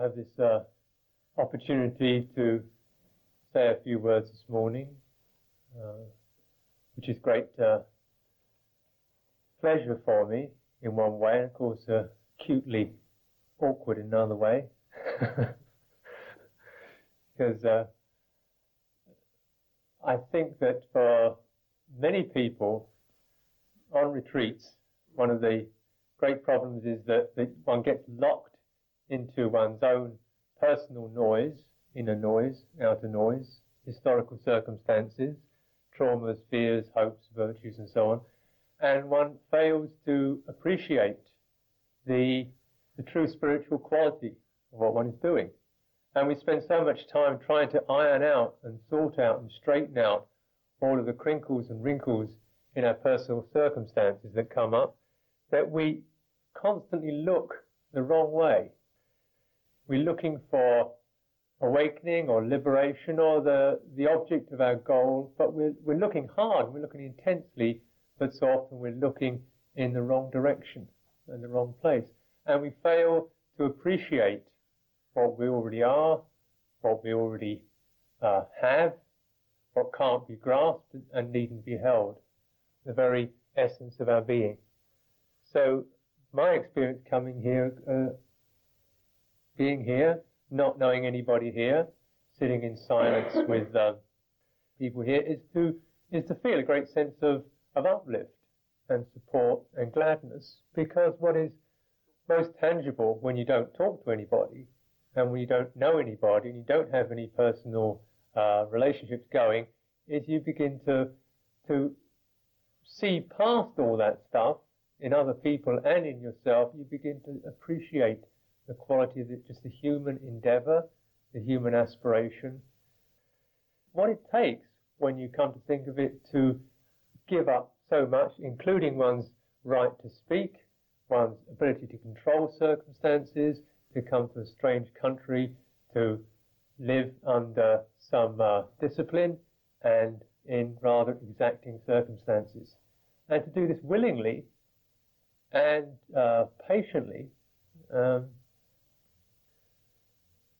have this uh, opportunity to say a few words this morning, uh, which is great uh, pleasure for me in one way, and of course uh, acutely awkward in another way, because uh, I think that for many people on retreats, one of the great problems is that, that one gets locked into one's own personal noise, inner noise, outer noise, historical circumstances, traumas, fears, hopes, virtues, and so on, and one fails to appreciate the, the true spiritual quality of what one is doing. And we spend so much time trying to iron out and sort out and straighten out all of the crinkles and wrinkles in our personal circumstances that come up that we constantly look the wrong way. We're looking for awakening or liberation or the, the object of our goal, but we're, we're looking hard, we're looking intensely, but so often we're looking in the wrong direction, in the wrong place. And we fail to appreciate what we already are, what we already uh, have, what can't be grasped and needn't be held, the very essence of our being. So my experience coming here, uh, being here, not knowing anybody here, sitting in silence with uh, people here, is to is to feel a great sense of, of uplift and support and gladness. Because what is most tangible when you don't talk to anybody and when you don't know anybody and you don't have any personal uh, relationships going, is you begin to to see past all that stuff in other people and in yourself. You begin to appreciate the quality of the, just the human endeavor, the human aspiration. What it takes when you come to think of it to give up so much, including one's right to speak, one's ability to control circumstances, to come to a strange country, to live under some uh, discipline and in rather exacting circumstances. And to do this willingly and uh, patiently um,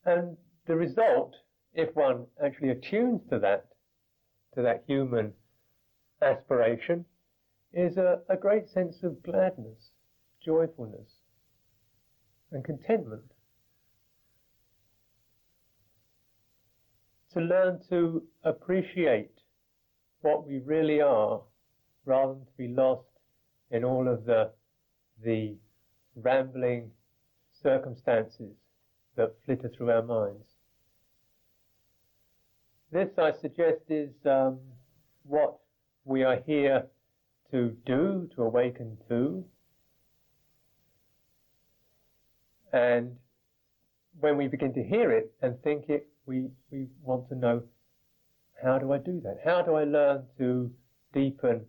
and the result, if one actually attunes to that, to that human aspiration, is a, a great sense of gladness, joyfulness, and contentment. To learn to appreciate what we really are rather than to be lost in all of the, the rambling circumstances that flitter through our minds. This, I suggest, is um, what we are here to do, to awaken to. And when we begin to hear it and think it, we, we want to know how do I do that? How do I learn to deepen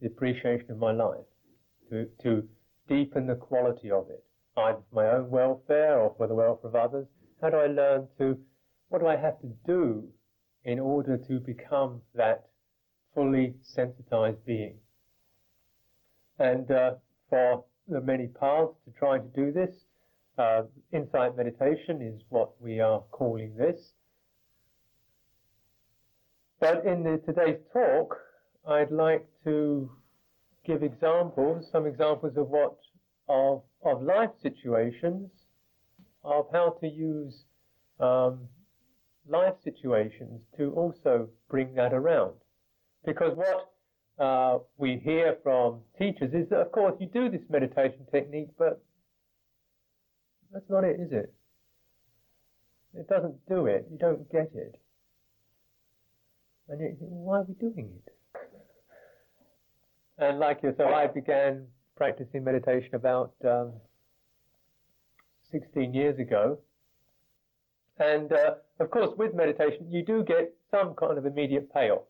the appreciation of my life? To, to deepen the quality of it? Either for my own welfare or for the welfare of others? How do I learn to, what do I have to do in order to become that fully sensitized being? And uh, for the many paths to try to do this, uh, insight meditation is what we are calling this. But in the, today's talk, I'd like to give examples, some examples of what of, of life situations, of how to use um, life situations to also bring that around. Because what uh, we hear from teachers is that, of course, you do this meditation technique, but that's not it, is it? It doesn't do it. You don't get it. And you think, why are we doing it? And like yourself, I began practicing meditation about um, 16 years ago. And uh, of course, with meditation, you do get some kind of immediate payoff.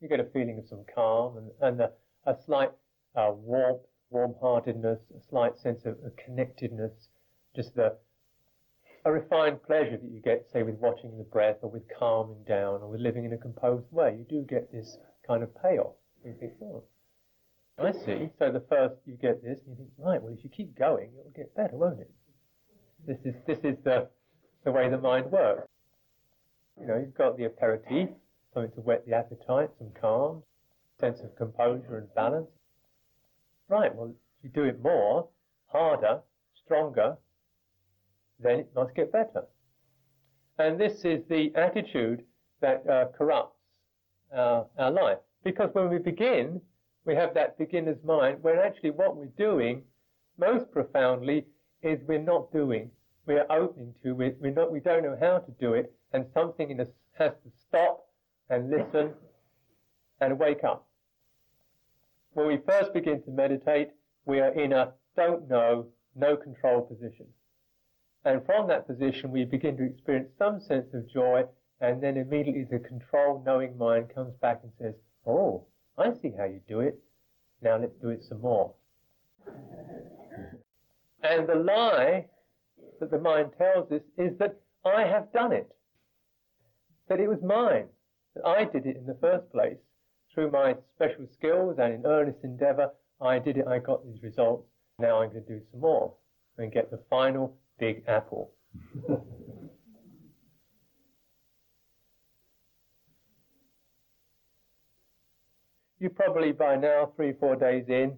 You get a feeling of some calm and, and a, a slight uh, warmth, warm-heartedness, a slight sense of, of connectedness, just the, a refined pleasure that you get, say, with watching the breath or with calming down or with living in a composed way. You do get this kind of payoff. You think, oh, I see. So the first you get this, and you think, right, well, if you keep going, it'll get better, won't it? This is this is the the way the mind works. You know, you've got the aperitif, something to whet the appetite, some calm, sense of composure and balance. Right, well, if you do it more, harder, stronger, then it must get better. And this is the attitude that uh, corrupts uh, our life. Because when we begin, we have that beginner's mind, where actually what we're doing most profoundly is we're not doing. We're opening to it. We're not, we don't know how to do it. And something in us has to stop and listen and wake up. When we first begin to meditate, we are in a don't know, no control position. And from that position, we begin to experience some sense of joy, and then immediately the control knowing mind comes back and says, Oh, I see how you do it. Now let's do it some more. And the lie that the mind tells us is that I have done it. That it was mine. That I did it in the first place. Through my special skills and in earnest endeavor, I did it, I got these results. Now I'm going to do some more and get the final big apple. you probably by now, three, four days in,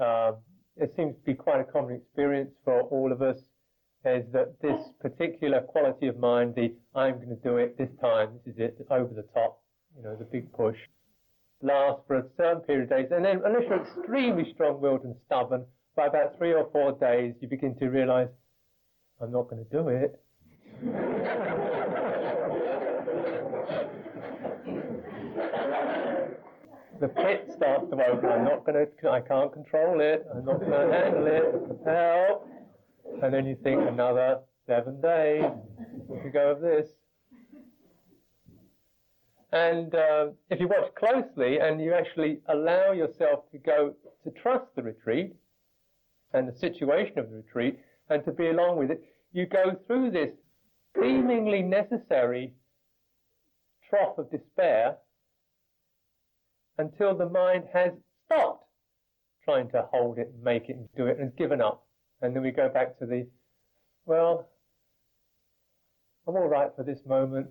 uh, it seems to be quite a common experience for all of us, is that this particular quality of mind, the I'm going to do it this time, this is it, over the top, you know, the big push, lasts for a certain period of days. And then, unless you're extremely strong-willed and stubborn, by about three or four days, you begin to realize, I'm not going to do it. the pit starts to open. I'm not going to, I can't control it. I'm not going to handle it. Help. And then you think another seven days. To go of this? And uh, if you watch closely and you actually allow yourself to go to trust the retreat and the situation of the retreat and to be along with it, you go through this seemingly necessary trough of despair until the mind has stopped trying to hold it make it do it and has given up. And then we go back to the, well, I'm all right for this moment.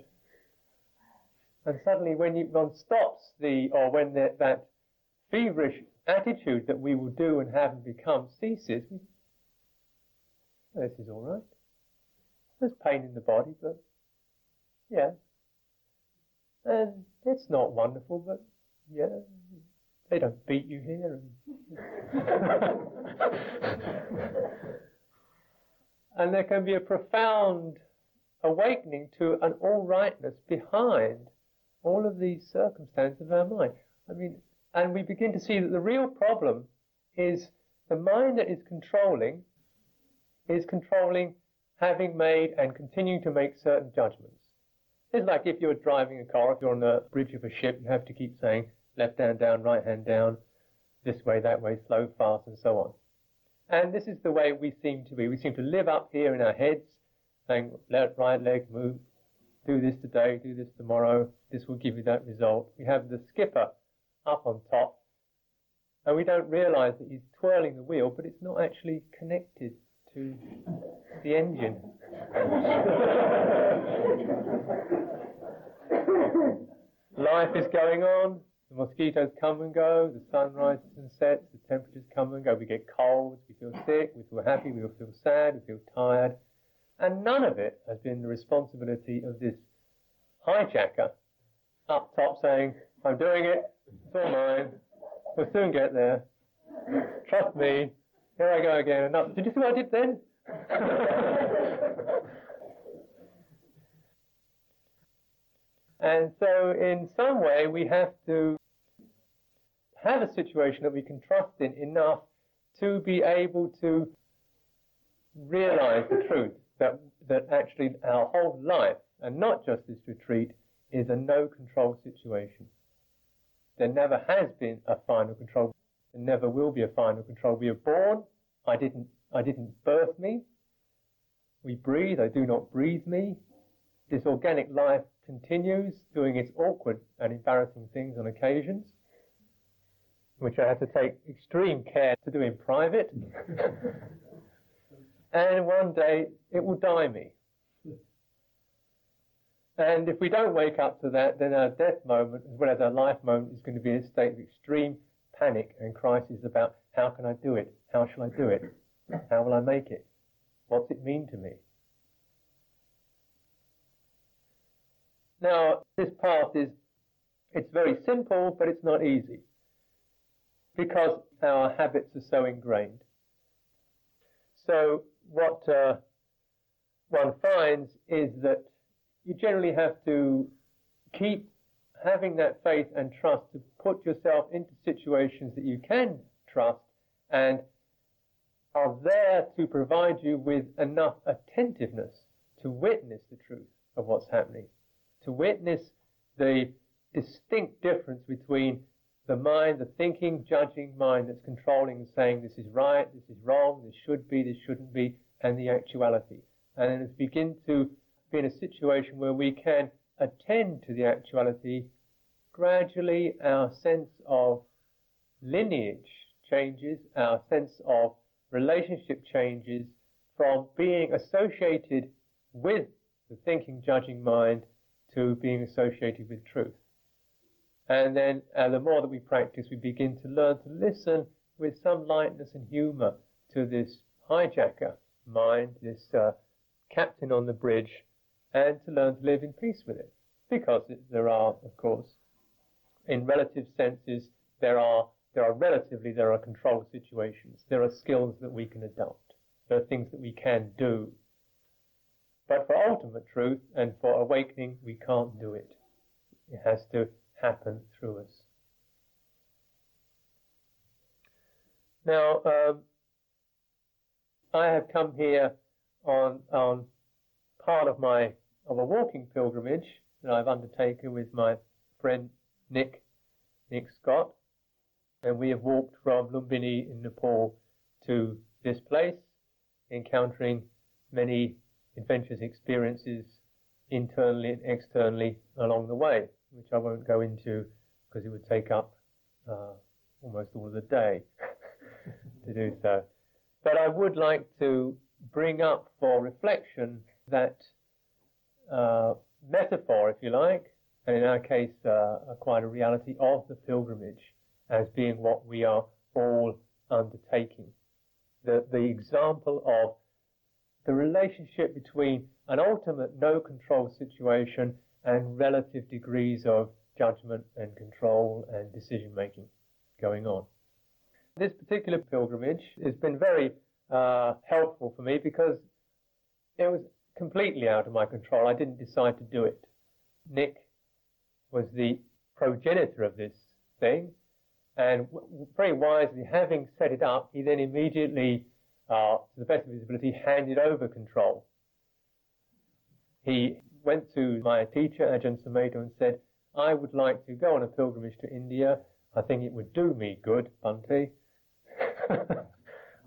And suddenly when you, one stops the, or when the, that feverish attitude that we will do and have and become ceases, this is all right. There's pain in the body, but yeah. And it's not wonderful, but yeah, they don't beat you here. and there can be a profound awakening to an all rightness behind all of these circumstances of our mind. I mean, and we begin to see that the real problem is the mind that is controlling is controlling having made and continuing to make certain judgments. It's like if you're driving a car, if you're on the bridge of a ship, you have to keep saying left hand down, right hand down, this way, that way, slow, fast, and so on. And this is the way we seem to be. We seem to live up here in our heads, saying left, right leg, move, do this today, do this tomorrow, this will give you that result. We have the skipper up on top, and we don't realize that he's twirling the wheel, but it's not actually connected to the engine. Life is going on. The mosquitoes come and go. The sun rises and sets. The temperatures come and go. We get colds. We feel sick. We feel happy. We feel sad. We feel tired. And none of it has been the responsibility of this hijacker up top saying, I'm doing it. It's all mine. We'll soon get there. Trust me. Here I go again. Did you see what I did then? and so, in some way, we have to have a situation that we can trust in enough to be able to realize the truth that, that actually our whole life, and not just this retreat, is a no control situation. There never has been a final control. There never will be a final control. We are born. I didn't I didn't birth me. We breathe, I do not breathe me. This organic life continues doing its awkward and embarrassing things on occasions, which I have to take extreme care to do in private. and one day it will die me. And if we don't wake up to that, then our death moment, as well as our life moment, is going to be in a state of extreme panic and crisis about how can I do it? How shall I do it? How will I make it? What's it mean to me? Now, this path is, it's very simple, but it's not easy because our habits are so ingrained. So what uh, one finds is that you generally have to keep having that faith and trust to put yourself into situations that you can trust and are there to provide you with enough attentiveness to witness the truth of what's happening, to witness the distinct difference between the mind, the thinking, judging mind that's controlling and saying this is right, this is wrong, this should be, this shouldn't be, and the actuality. And then begin to be in a situation where we can attend to the actuality, gradually our sense of lineage changes, our sense of relationship changes from being associated with the thinking, judging mind to being associated with truth. And then uh, the more that we practice, we begin to learn to listen with some lightness and humor to this hijacker mind, this uh, captain on the bridge, and to learn to live in peace with it. Because there are, of course, in relative senses, there are there are relatively there are control situations. There are skills that we can adopt. There are things that we can do. But for ultimate truth and for awakening, we can't do it. It has to happen through us. Now, um, I have come here on, on part of my of a walking pilgrimage that I've undertaken with my friend Nick Nick Scott, and we have walked from Lumbini in Nepal to this place, encountering many adventurous experiences internally and externally along the way which I won't go into because it would take up uh, almost all of the day to do so. But I would like to bring up for reflection that uh, metaphor, if you like, and in our case, uh, quite a reality of the pilgrimage as being what we are all undertaking. The, the example of the relationship between an ultimate no control situation and relative degrees of judgment and control and decision making going on. This particular pilgrimage has been very uh, helpful for me because it was completely out of my control. I didn't decide to do it. Nick was the progenitor of this thing, and very wisely, having set it up, he then immediately, to the best of his ability, handed over control. He went to my teacher, Ajahn Sumedho, and said, I would like to go on a pilgrimage to India. I think it would do me good, Bhante.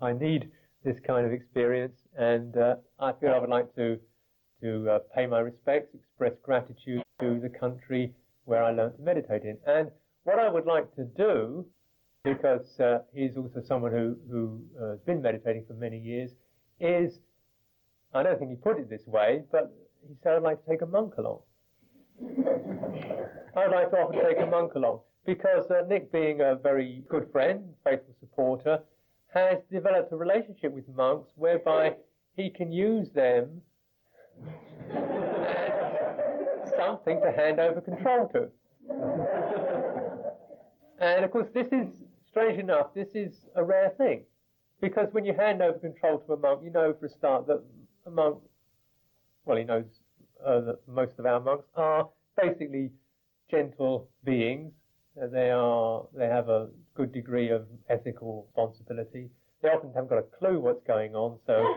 I need this kind of experience, and uh, I feel I would like to to uh, pay my respects, express gratitude to the country where I learned to meditate in. And what I would like to do, because uh, he's also someone who who uh, has been meditating for many years, is I don't think he put it this way, but he said, I'd like to take a monk along. I'd like to often take a monk along because uh, Nick, being a very good friend, faithful supporter, has developed a relationship with monks whereby he can use them as something to hand over control to. and of course, this is, strange enough, this is a rare thing. Because when you hand over control to a monk, you know for a start that a monk well, he knows uh, that most of our monks are basically gentle beings. Uh, they are, they have a good degree of ethical responsibility. They often haven't got a clue what's going on, so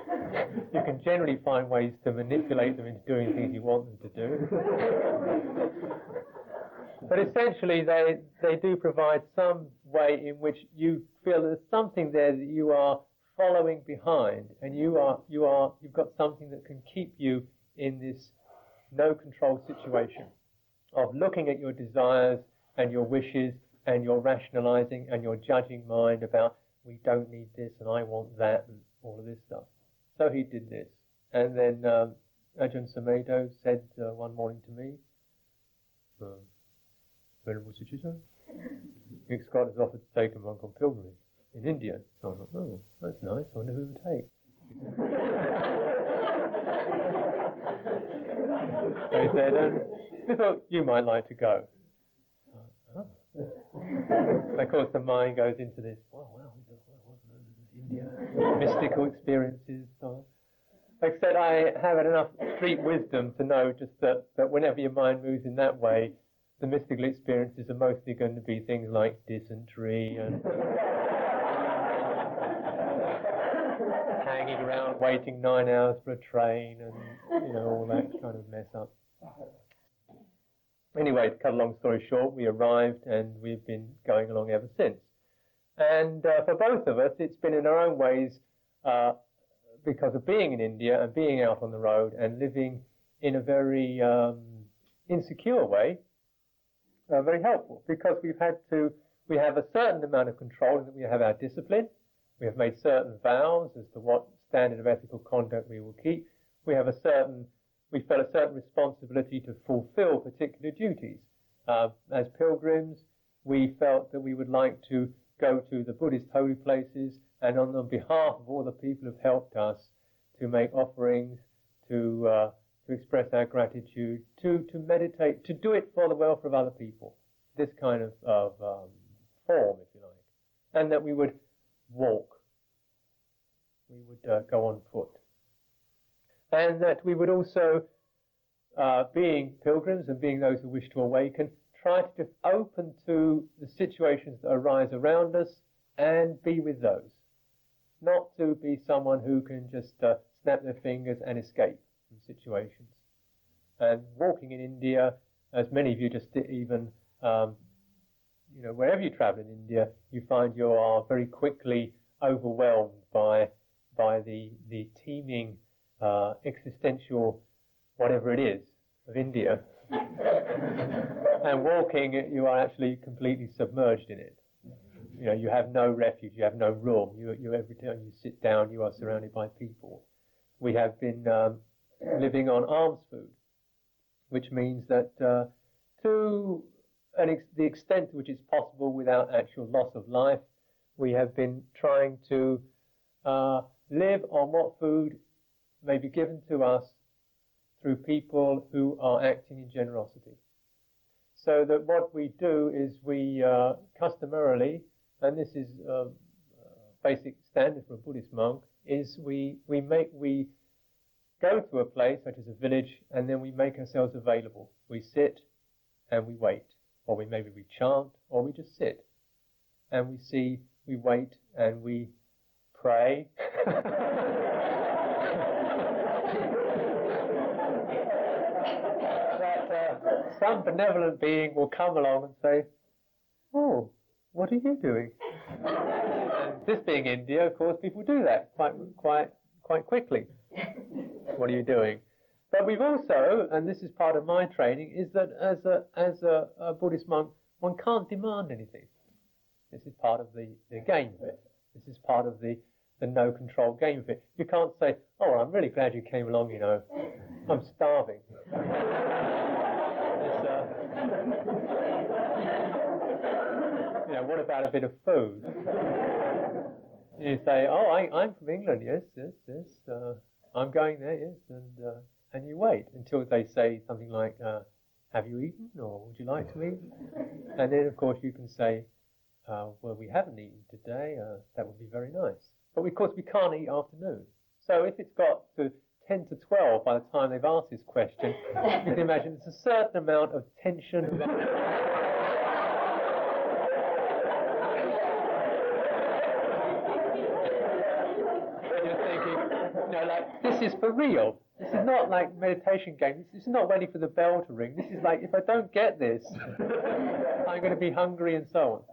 you can generally find ways to manipulate them into doing things you want them to do. but essentially, they, they do provide some way in which you feel there's something there that you are following behind, and you are, you are, you've got something that can keep you in this no control situation of looking at your desires and your wishes and your rationalizing and your judging mind about we don't need this and I want that and all of this stuff. So he did this. And then um, Ajahn Sumedho said uh, one morning to me, uh, Venerable Sucitto, Nick Scott has offered to take a monk on pilgrimage in India. So I thought, oh, that's nice. I wonder who would take. they said, um, thought you might like to go. Oh. of course, the mind goes into this, oh, wow, India, mystical experiences, so on. Except I have had enough street wisdom to know just that, that whenever your mind moves in that way, the mystical experiences are mostly going to be things like dysentery and hanging around waiting nine hours for a train and you know all that kind of mess up. Anyway, to cut a long story short, we arrived and we've been going along ever since. And uh, for both of us, it's been in our own ways uh, because of being in India and being out on the road and living in a very um, insecure way, uh, very helpful because we've had to, we have a certain amount of control in that we have our discipline. We have made certain vows as to what standard of ethical conduct we will keep. We have a certain, we felt a certain responsibility to fulfill particular duties. Uh, as pilgrims, we felt that we would like to go to the Buddhist holy places and on the behalf of all the people who've helped us to make offerings, to uh, to express our gratitude, to to meditate, to do it for the welfare of other people. This kind of, of um, form, if you like, and that we would walk, we would uh, go on foot, and that we would also, uh, being pilgrims and being those who wish to awaken, try to just open to the situations that arise around us and be with those. Not to be someone who can just uh, snap their fingers and escape situations. And walking in India, as many of you just even, um, you know, wherever you travel in India, you find you are very quickly overwhelmed by by the the teeming uh, existential whatever it is of India. and walking, you are actually completely submerged in it. You know, you have no refuge, you have no room. You, you every time you sit down, you are surrounded by people. We have been um, living on alms food, which means that uh, to ex- the extent which it's possible without actual loss of life, we have been trying to uh, live on what food may be given to us through people who are acting in generosity. So that what we do is we uh, customarily and this is a basic standard for a Buddhist monk, is we, we make, we go to a place such as a village and then we make ourselves available. We sit and we wait. Or we maybe we chant or we just sit. And we see, we wait and we pray. that uh, some benevolent being will come along and say, Oh, what are you doing? this being India, of course, people do that quite, quite, quite quickly. What are you doing? But we've also, and this is part of my training, is that as a, as a, a Buddhist monk, one can't demand anything. This is part of the, the game of it. This is part of the, the no control game of it. You can't say, oh, I'm really glad you came along, you know. I'm starving. uh, you know, what about a bit of food? you say, oh, I, am from England, yes, yes, yes, uh, I'm going there, yes, and uh, and you wait until they say something like, uh, have you eaten, or would you like to eat? And then, of course, you can say, uh, well, we haven't eaten today, uh, that would be very nice. But of course, we can't eat afternoon. So if it's got to 10 to 12 by the time they've asked this question, you can imagine there's a certain amount of tension. this is for real. This is not like meditation game. This is not waiting for the bell to ring. This is like, if I don't get this, I'm going to be hungry and so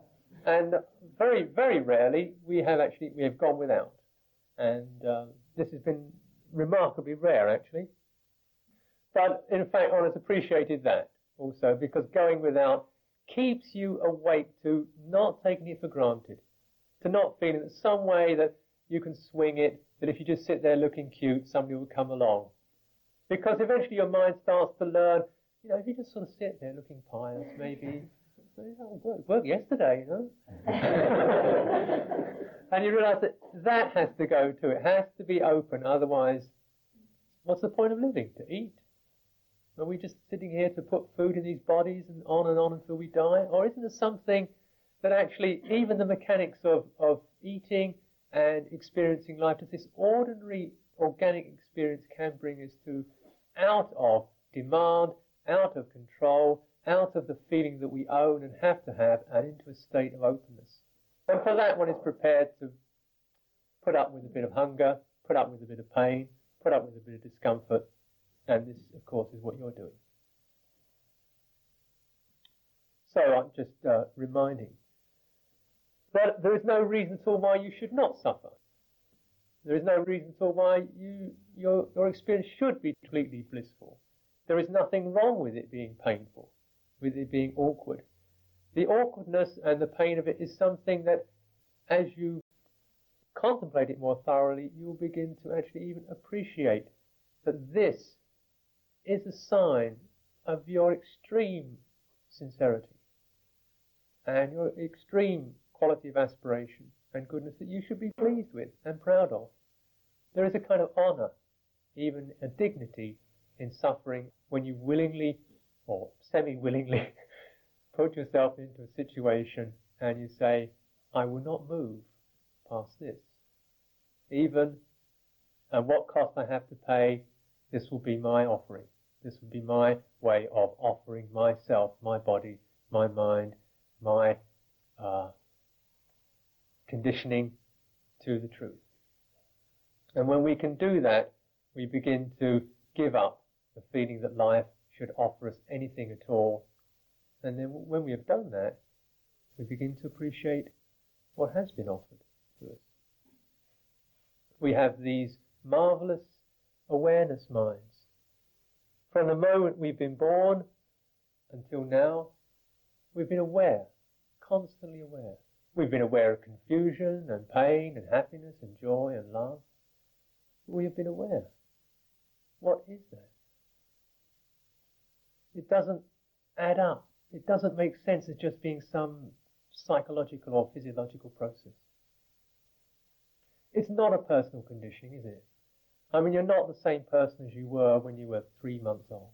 on. And very, very rarely we have actually, we have gone without. And uh, this has been remarkably rare actually. But in fact, one has appreciated that also because going without keeps you awake to not taking it for granted, to not feeling that some way that you can swing it, that if you just sit there looking cute, somebody will come along. Because eventually your mind starts to learn, you know, if you just sort of sit there looking pious, maybe, oh, work, work yesterday, you know? and you realize that that has to go too. It has to be open, otherwise, what's the point of living? To eat? Are we just sitting here to put food in these bodies and on and on until we die? Or isn't there something that actually, even the mechanics of, of eating and experiencing life, just this ordinary organic experience can bring us to out of demand, out of control, out of the feeling that we own and have to have, and into a state of openness. And for that, one is prepared to put up with a bit of hunger, put up with a bit of pain, put up with a bit of discomfort, and this, of course, is what you're doing. So I'm just uh, reminding that there is no reason at all why you should not suffer. There is no reason at all why you, your, your experience should be completely blissful. There is nothing wrong with it being painful, with it being awkward. The awkwardness and the pain of it is something that, as you contemplate it more thoroughly, you will begin to actually even appreciate that this is a sign of your extreme sincerity and your extreme quality of aspiration and goodness that you should be pleased with and proud of. There is a kind of honor, even a dignity in suffering when you willingly or semi-willingly put yourself into a situation and you say, I will not move past this. Even at what cost I have to pay, this will be my offering. This will be my way of offering myself, my body, my mind, my uh, conditioning to the truth. And when we can do that, we begin to give up the feeling that life should offer us anything at all. And then when we have done that, we begin to appreciate what has been offered to us. We have these marvelous awareness minds from the moment we've been born until now, we've been aware, constantly aware. We've been aware of confusion and pain and happiness and joy and love. We have been aware. What is that? It doesn't add up. It doesn't make sense as just being some psychological or physiological process. It's not a personal condition, is it? I mean, you're not the same person as you were when you were three months old.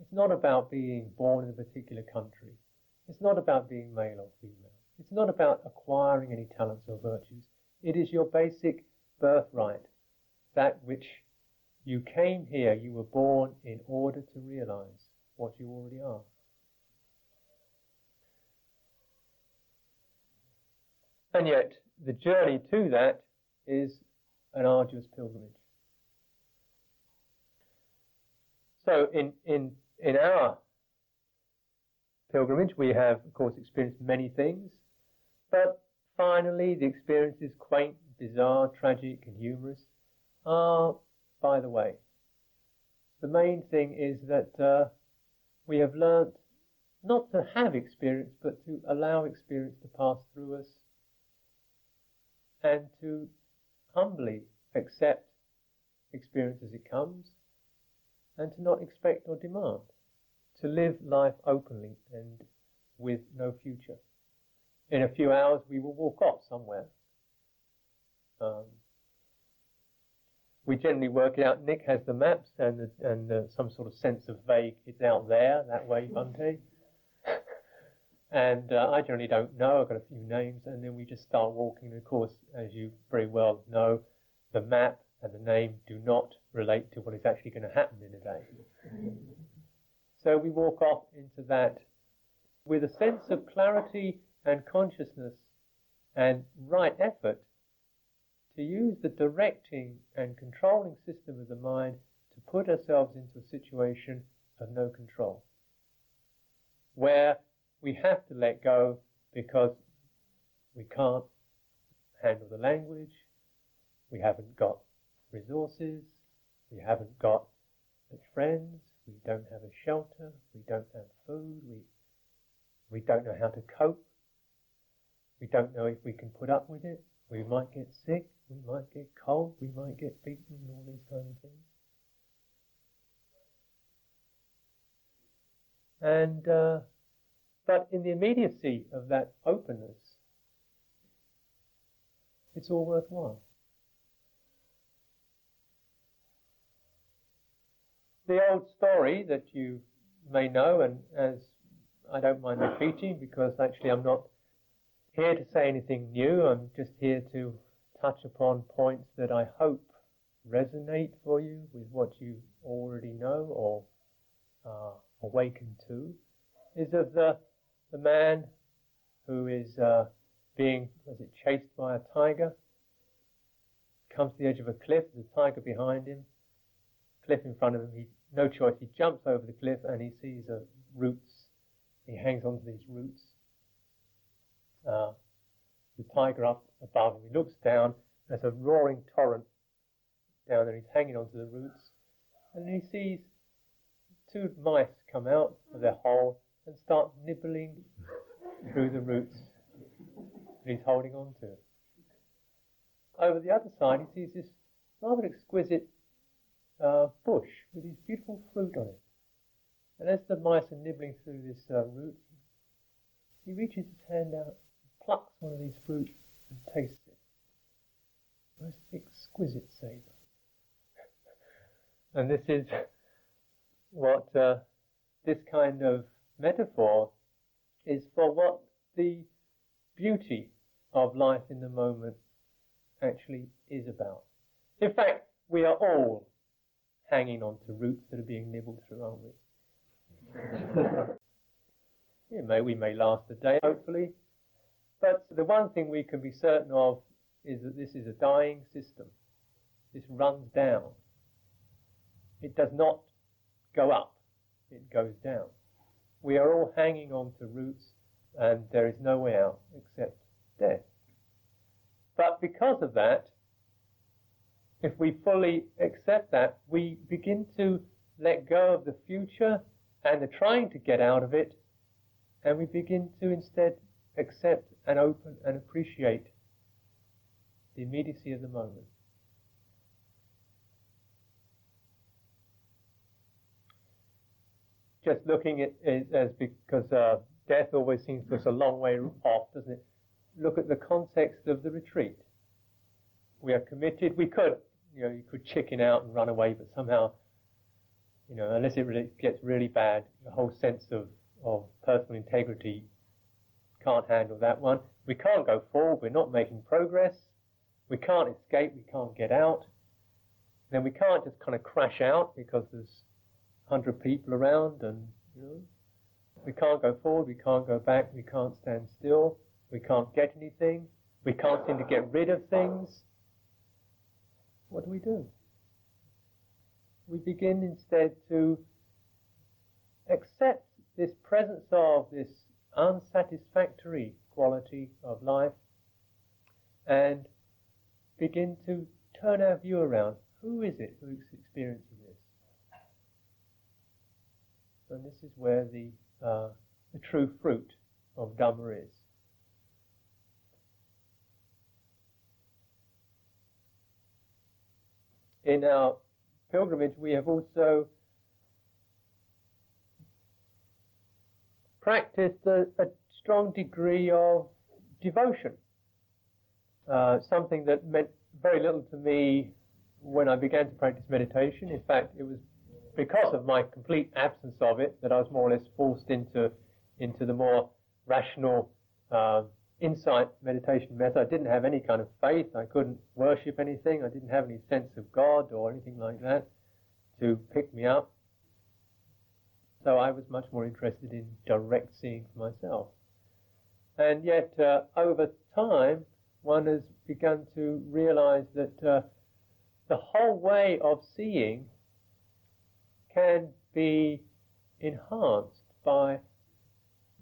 It's not about being born in a particular country. It's not about being male or female. It's not about acquiring any talents or virtues. It is your basic birthright, that which you came here, you were born in order to realize what you already are. And yet, the journey to that is an arduous pilgrimage. So in, in, in our pilgrimage, we have, of course, experienced many things, but finally the experiences, quaint, bizarre, tragic, and humorous, are by the way. The main thing is that uh, we have learnt not to have experience, but to allow experience to pass through us and to humbly accept experience as it comes and to not expect or demand, to live life openly and with no future. In a few hours, we will walk off somewhere. Um, we generally work it out. Nick has the maps and the, and the, some sort of sense of vague. It's out there that way, Bhante. and uh, I generally don't know. I've got a few names, and then we just start walking. And of course, as you very well know, the map and the name do not relate to what is actually going to happen in a day. So we walk off into that with a sense of clarity and consciousness and right effort to use the directing and controlling system of the mind to put ourselves into a situation of no control, where we have to let go because we can't handle the language, we haven't got resources, we haven't got friends, we don't have a shelter, we don't have food, we, we don't know how to cope, we don't know if we can put up with it. We might get sick. We might get cold. We might get beaten and all these kind of things. And uh, but in the immediacy of that openness, it's all worthwhile. The old story that you may know, and as I don't mind repeating because actually I'm not here to say anything new, I'm just here to touch upon points that I hope resonate for you with what you already know or awaken to, is of the, the man who is uh, being, was it, chased by a tiger, comes to the edge of a cliff, there's a tiger behind him, cliff in front of him, he, no choice, he jumps over the cliff and he sees uh, roots, he hangs onto these roots. Uh, the tiger up above him, he looks down, there's a roaring torrent down there, he's hanging onto the roots, and he sees two mice come out of their hole and start nibbling through the roots that he's holding on to. Over the other side, he sees this rather exquisite uh, bush with these beautiful fruit on it. And as the mice are nibbling through this uh, root, he reaches his hand out, plucks one of these fruit, and tastes it. Most exquisite savour. and this is what uh, this kind of metaphor is for what the beauty of life in the moment actually is about. In fact, we are all hanging on to roots that are being nibbled through, aren't we? yeah, may, we may last a day, hopefully, but the one thing we can be certain of is that this is a dying system. This runs down. It does not go up, it goes down. We are all hanging on to roots, and there is no way out except death. But because of that, if we fully accept that, we begin to let go of the future and the trying to get out of it, and we begin to instead accept and open and appreciate the immediacy of the moment. Just looking at it as because uh, death always seems to us a long way off, doesn't it? look at the context of the retreat. We are committed. We could, you know, you could chicken out and run away, but somehow, you know, unless it really gets really bad, the whole sense of, of personal integrity can't handle that one. We can't go forward. We're not making progress. We can't escape. We can't get out. Then we can't just kind of crash out because there's hundred people around, and you know, we can't go forward. We can't go back. We can't stand still. We can't get anything. We can't seem to get rid of things. What do we do? We begin instead to accept this presence of this unsatisfactory quality of life and begin to turn our view around. Who is it who's experiencing this? And this is where the, uh, the true fruit of Dhamma is. in our pilgrimage, we have also practiced a, a strong degree of devotion. Uh, something that meant very little to me when I began to practice meditation. In fact, it was because of my complete absence of it that I was more or less forced into into the more rational uh, insight meditation method. I didn't have any kind of faith. I couldn't worship anything. I didn't have any sense of God or anything like that to pick me up. So I was much more interested in direct seeing for myself. And yet, uh, over time, one has begun to realize that uh, the whole way of seeing can be enhanced by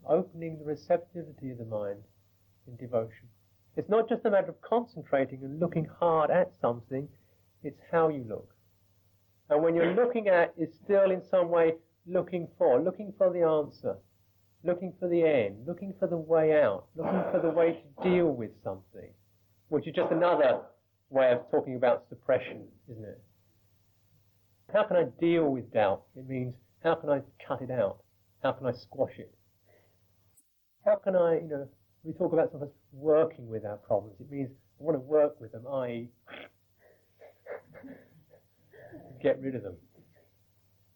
opening the receptivity of the mind in devotion. It's not just a matter of concentrating and looking hard at something, it's how you look. And when you're looking at is still in some way looking for, looking for the answer, looking for the end, looking for the way out, looking for the way to deal with something, which is just another way of talking about suppression, isn't it? How can I deal with doubt? It means how can I cut it out? How can I squash it? How can I, you know, we talk about sometimes working with our problems. It means I want to work with them, i.e., get rid of them.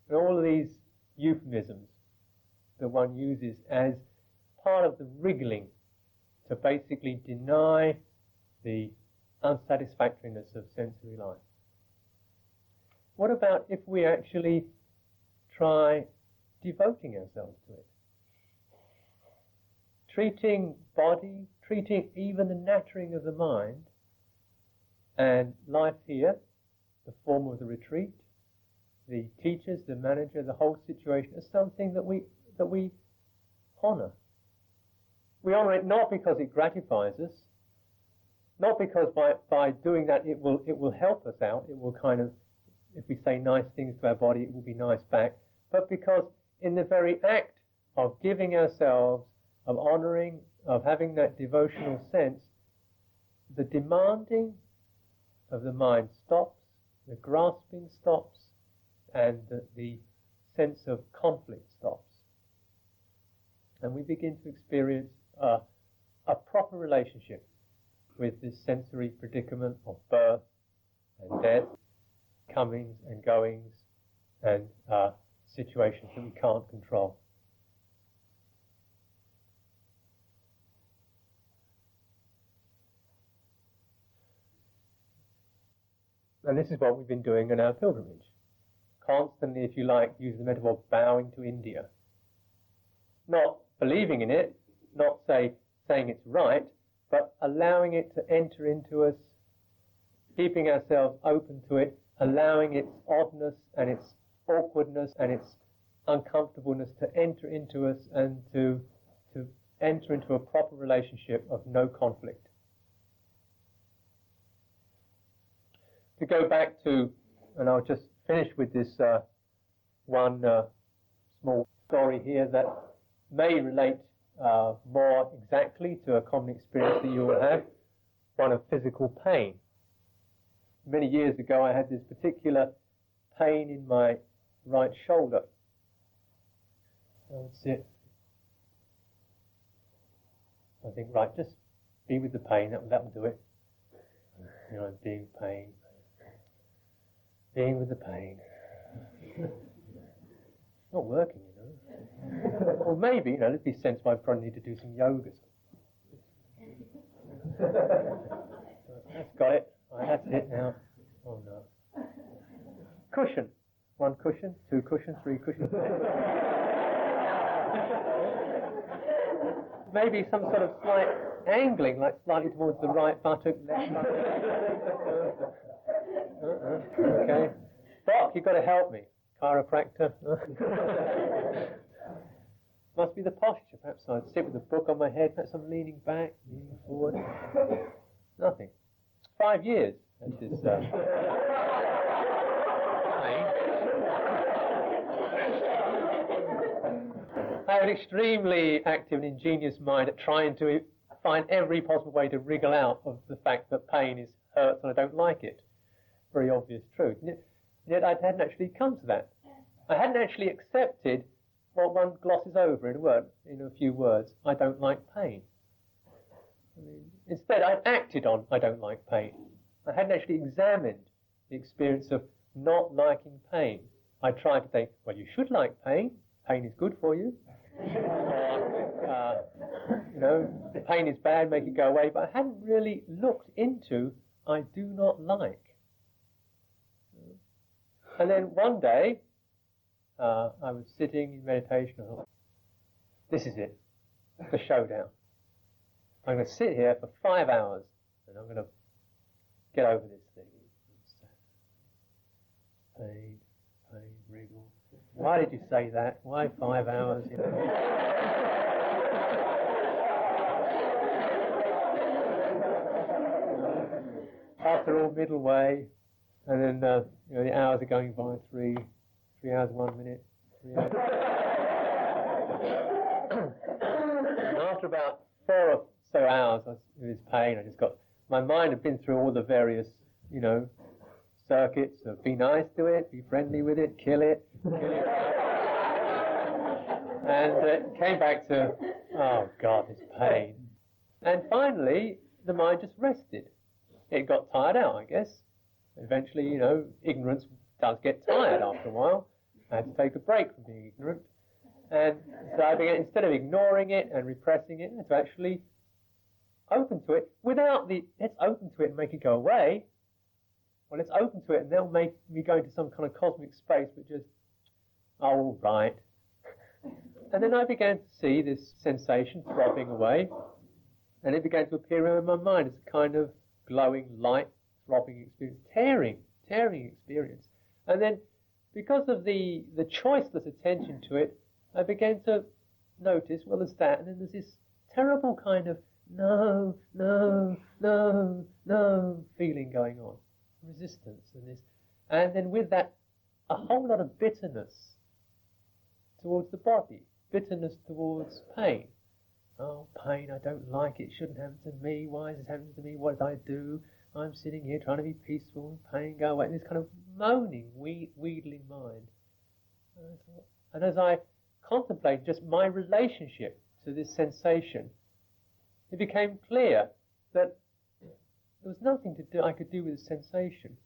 And all of these euphemisms that one uses as part of the wriggling to basically deny the unsatisfactoriness of sensory life. What about if we actually try devoting ourselves to it? Treating body, treating even the nattering of the mind and life here, the form of the retreat, the teachers, the manager, the whole situation as something that we that we honor. We honor it not because it gratifies us, not because by, by doing that it will it will help us out, it will kind of if we say nice things to our body, it will be nice back, but because in the very act of giving ourselves, of honoring, of having that devotional sense, the demanding of the mind stops, the grasping stops, and the, the sense of conflict stops. And we begin to experience a, a proper relationship with this sensory predicament of birth and death, comings and goings, and uh, situations that we can't control. And this is what we've been doing in our pilgrimage constantly, if you like, use the metaphor, bowing to India. Not believing in it, not say saying it's right, but allowing it to enter into us, keeping ourselves open to it, allowing its oddness and its awkwardness and its uncomfortableness to enter into us and to to enter into a proper relationship of no conflict. To go back to, and I'll just finish with this uh, one uh, small story here that may relate uh, more exactly to a common experience that you will have, one of physical pain. Many years ago, I had this particular pain in my right shoulder. That's it. I think, right, just be with the pain, that, that will do it. You know, being pain, being with the pain. not working, you know. or maybe, you know, let's be sensible, I need to do some yoga. that's got it. That's it now. Oh no. Cushion. One cushion, two cushions, three cushions. maybe some sort of slight angling, like slightly towards the right buttock, left buttock. Okay. Doc, you've got to help me. Chiropractor. Must be the posture. Perhaps I'd sit with a book on my head. Perhaps I'm leaning back, leaning forward. Nothing. Five years. That is. Uh, I have an extremely active and ingenious mind at trying to find every possible way to wriggle out of the fact that pain is hurts and I don't like it very obvious truth. Yet, yet I hadn't actually come to that. I hadn't actually accepted what one glosses over in a word, in a few words. I don't like pain. I mean, instead, I'd acted on I don't like pain. I hadn't actually examined the experience of not liking pain. I tried to think, well, you should like pain. Pain is good for you. uh, uh, you know, pain is bad, make it go away. But I hadn't really looked into I do not like. And then one day, uh, I was sitting in meditation. I thought, this is it, the showdown. I'm going to sit here for five hours and I'm going to get over this thing. Pain, pain, wriggle. Why did you say that? Why five hours? You know? After all, middle way, and then uh, you know, the hours are going by three, three hours, one minute, three hours. after about four or so hours of this pain, I just got, my mind had been through all the various, you know, circuits of be nice to it, be friendly with it, kill it, kill it. and uh, came back to, oh God, this pain. And finally, the mind just rested. It got tired out, I guess. Eventually, you know, ignorance does get tired after a while. I had to take a break from being ignorant. And so I began, instead of ignoring it and repressing it, to actually open to it without the, let's open to it and make it go away. Well, let's open to it and they'll make me go into some kind of cosmic space, which is, oh, right. and then I began to see this sensation throbbing away, and it began to appear in my mind as a kind of glowing light, throbbing experience, tearing, tearing experience. And then, because of the, the choiceless attention to it, I began to notice, well, there's that, and then there's this terrible kind of no, no, no, no feeling going on, resistance, and this, and then with that, a whole lot of bitterness towards the body, bitterness towards pain. Oh, pain, I don't like it, shouldn't happen to me, why is this happening to me, what did I do? I'm sitting here trying to be peaceful, and pain go away, and this kind of moaning, wheedling mind. And as I contemplate just my relationship to this sensation, it became clear that there was nothing to do I could do with the sensation,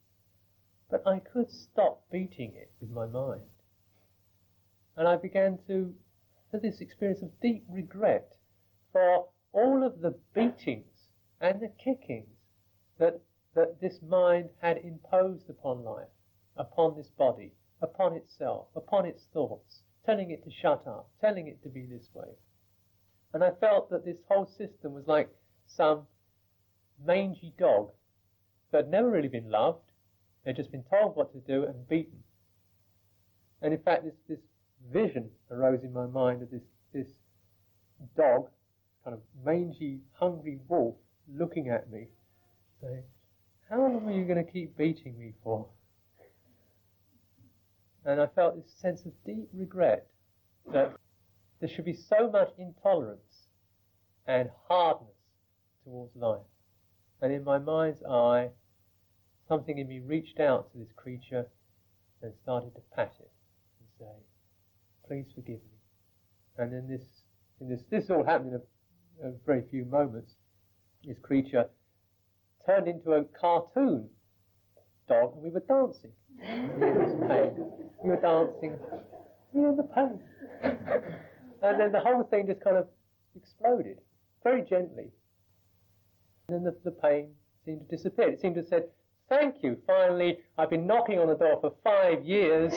but I could stop beating it with my mind. And I began to have this experience of deep regret for all of the beatings and the kickings that, that this mind had imposed upon life, upon this body, upon itself, upon its thoughts, telling it to shut up, telling it to be this way. And I felt that this whole system was like some mangy dog that had never really been loved. They'd just been told what to do and beaten. And in fact, this, this vision arose in my mind of this, this dog, kind of mangy, hungry wolf, looking at me, How long are you going to keep beating me for? And I felt this sense of deep regret that there should be so much intolerance and hardness towards life. And in my mind's eye, something in me reached out to this creature and started to pat it and say, please forgive me. And then this, in this, this all happened in a, a very few moments. This creature turned into a cartoon dog, and we were dancing. we were dancing. We were in the pain. and then the whole thing just kind of exploded very gently. And then the, the pain seemed to disappear. It seemed to have said, Thank you, finally, I've been knocking on the door for five years.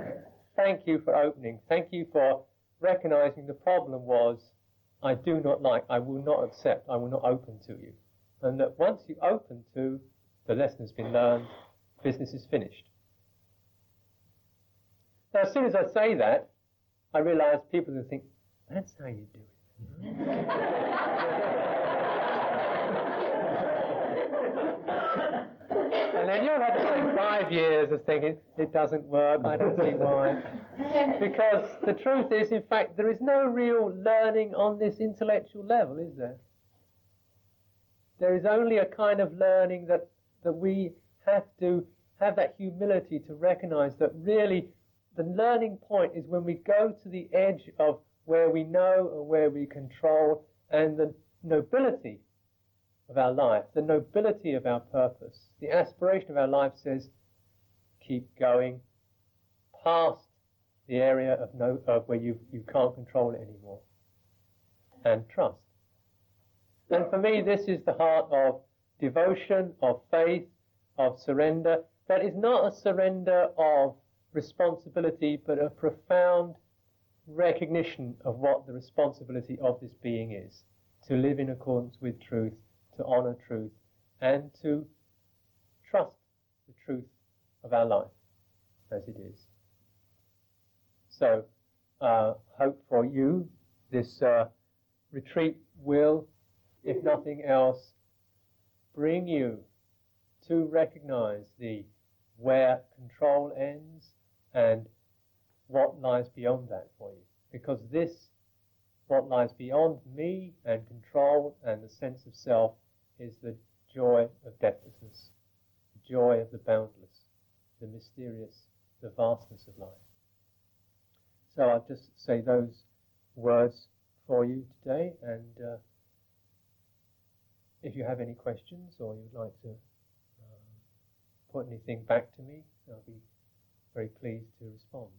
Thank you for opening. Thank you for recognizing the problem was I do not like, I will not accept, I will not open to you. And that once you open to, the lesson has been learned, business is finished. Now, as soon as I say that, I realize people will think, that's how you do it. And then you'll have to spend five years of thinking, it doesn't work, I don't see why. Because the truth is, in fact, there is no real learning on this intellectual level, is there? There is only a kind of learning that, that we have to have that humility to recognize that really the learning point is when we go to the edge of where we know and where we control and the nobility of our life, the nobility of our purpose, the aspiration of our life says, keep going past the area of, no, of where you, you can't control it anymore. And trust. And for me, this is the heart of devotion, of faith, of surrender. That is not a surrender of responsibility, but a profound recognition of what the responsibility of this being is to live in accordance with truth to honor truth, and to trust the truth of our life as it is. So, uh, hope for you this uh, retreat will, if nothing else, bring you to recognize the where control ends and what lies beyond that for you. Because this, what lies beyond me and control and the sense of self, is the joy of deathlessness, the joy of the boundless, the mysterious, the vastness of life. So I'll just say those words for you today, and uh, if you have any questions or you'd like to uh, put anything back to me, I'll be very pleased to respond.